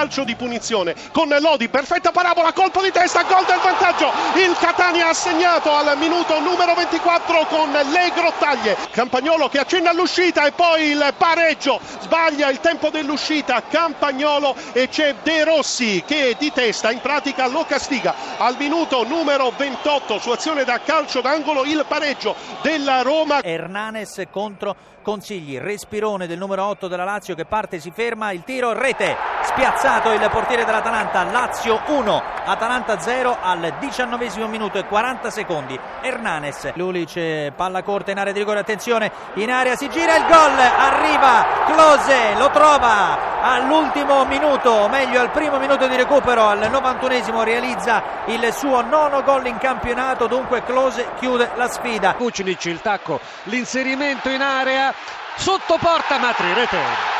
calcio di punizione con Lodi, perfetta parabola, colpo di testa, gol del vantaggio. Il Catania ha segnato al minuto numero 24 con le grottaglie. Campagnolo che accenna all'uscita e poi il pareggio. Sbaglia il tempo dell'uscita Campagnolo e c'è De Rossi che di testa in pratica lo castiga. Al minuto numero 28 su azione da calcio d'angolo il pareggio della Roma. Hernanes contro Consigli, respirone del numero 8 della Lazio che parte, si ferma, il tiro, rete, spiazzato il portiere dell'Atalanta, Lazio 1, Atalanta 0 al 19 minuto e 40 secondi. Hernanes, Lulic, palla corta in area di rigore, attenzione, in area si gira il gol, arriva Close, lo trova all'ultimo minuto, meglio al primo minuto di recupero, al 91esimo realizza il suo nono gol in campionato, dunque Close chiude la sfida. Vucinic il tacco, l'inserimento in area sotto porta Matri, rete.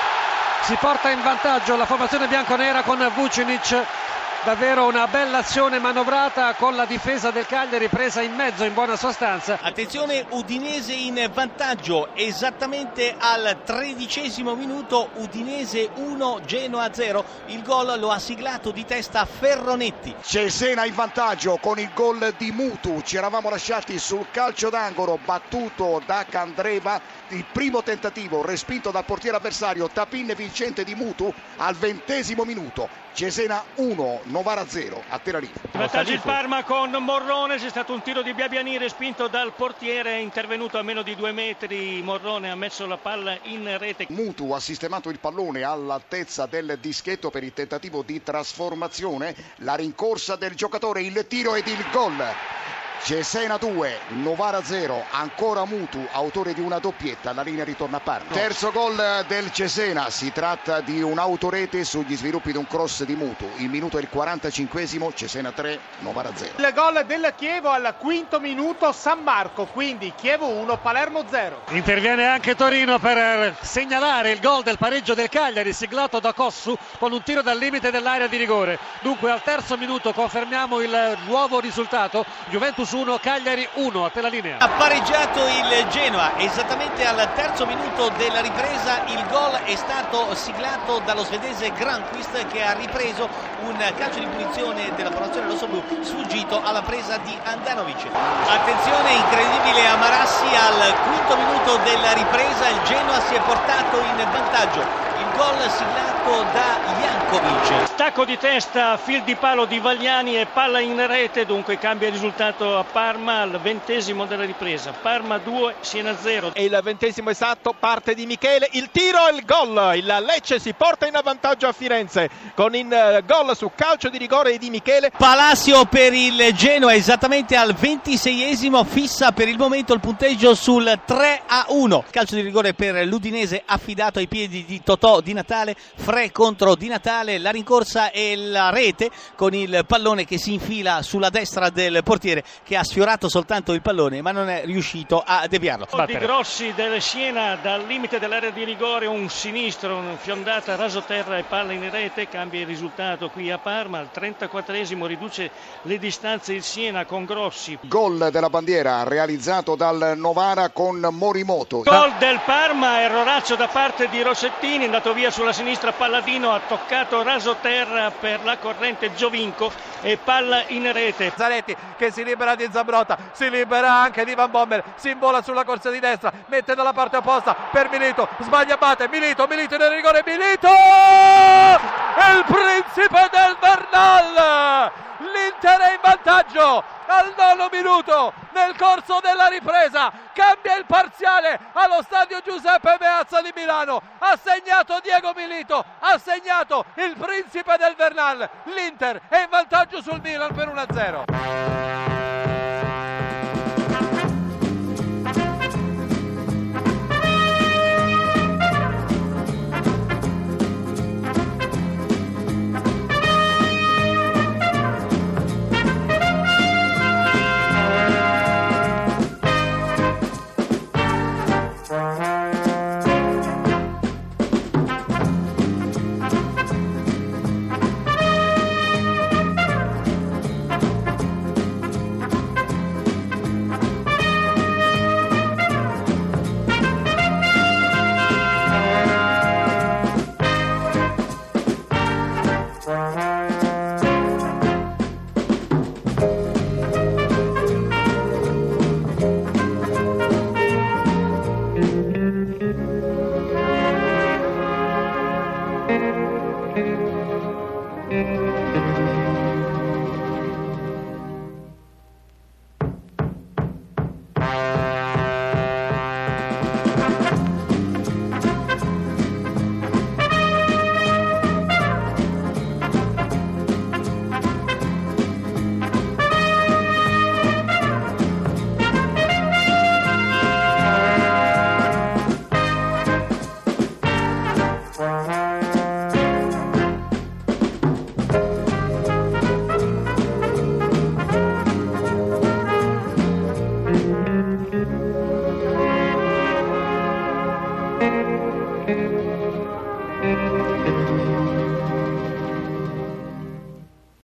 Si porta in vantaggio la formazione bianconera con Vucinic davvero una bella azione manovrata con la difesa del Cagliari presa in mezzo in buona sostanza. Attenzione Udinese in vantaggio esattamente al tredicesimo minuto Udinese 1 Genoa 0 il gol lo ha siglato di testa Ferronetti. Cesena in vantaggio con il gol di Mutu ci eravamo lasciati sul calcio d'angolo battuto da Candreva il primo tentativo respinto dal portiere avversario Tapin vincente di Mutu al ventesimo minuto Cesena 1 Novara 0 a Teralina. Vantaggio il Parma con Morrone, c'è stato un tiro di Biabiani respinto dal portiere, è intervenuto a meno di due metri, Morrone ha messo la palla in rete. Mutu ha sistemato il pallone all'altezza del dischetto per il tentativo di trasformazione, la rincorsa del giocatore, il tiro ed il gol. Cesena 2, Novara 0, ancora Mutu, autore di una doppietta, la linea ritorna a Parma. Terzo gol del Cesena, si tratta di un'autorete sugli sviluppi di un cross di Mutu. Il minuto è il 45, Cesena 3, Novara 0. Il gol del Chievo al quinto minuto San Marco, quindi Chievo 1, Palermo 0. Interviene anche Torino per segnalare il gol del pareggio del Cagliari, siglato da Cossu con un tiro dal limite dell'area di rigore. Dunque al terzo minuto confermiamo il nuovo risultato, Juventus 1, Cagliari 1, a te la linea. Ha pareggiato il Genoa, esattamente al terzo minuto della ripresa il gol è stato siglato dallo svedese Granquist che ha ripreso un calcio di punizione della formazione rossoblu sfuggito alla presa di Andanovic. Attenzione incredibile a Marassi al quinto minuto della ripresa il Genoa si è portato in vantaggio. Il gol siglato da Jankovic. Stacco di testa, fil di palo di Vagliani e palla in rete, dunque cambia il risultato a Parma al ventesimo della ripresa. Parma 2, Siena 0. E il ventesimo esatto parte di Michele, il tiro e il gol. Il Lecce si porta in avvantaggio a Firenze con il gol su calcio di rigore di Michele. Palacio per il Genoa esattamente al ventiseiesimo fissa per il momento il punteggio sul 3 a 1. Calcio di rigore per l'Udinese affidato ai piedi di Totò Di Natale, Fre contro Di Natale, la rincorsa e la rete con il pallone che si infila sulla destra del portiere che ha sfiorato soltanto il pallone ma non è riuscito a deviarlo. Di Grossi del Siena dal limite dell'area di rigore un sinistro, una fiondata rasoterra e palla in rete, cambia il risultato qui a Parma, al 34esimo riduce le distanze il Siena con Grossi. Gol della bandiera realizzato dal Novara con Morimoto. Gol del Parma, erroraccio da parte di Rossettini, andato via sulla sinistra Palladino, ha toccato rasoterra per la corrente Giovinco e palla in rete. Zanetti che si libera di Zambrotta, si libera anche di Van Bommel, si imbola sulla corsa di destra, mette dalla parte opposta per Milito, sbaglia Bate, Milito, Milito nel rigore, Milito! Il principe del Bernal! L'Inter è in vantaggio! Al nono minuto nel corso della ripresa cambia il parziale allo stadio Giuseppe Meazza di Milano. Ha segnato Diego Milito ha segnato il principe del Bernal l'Inter è in vantaggio sul Milan per 1-0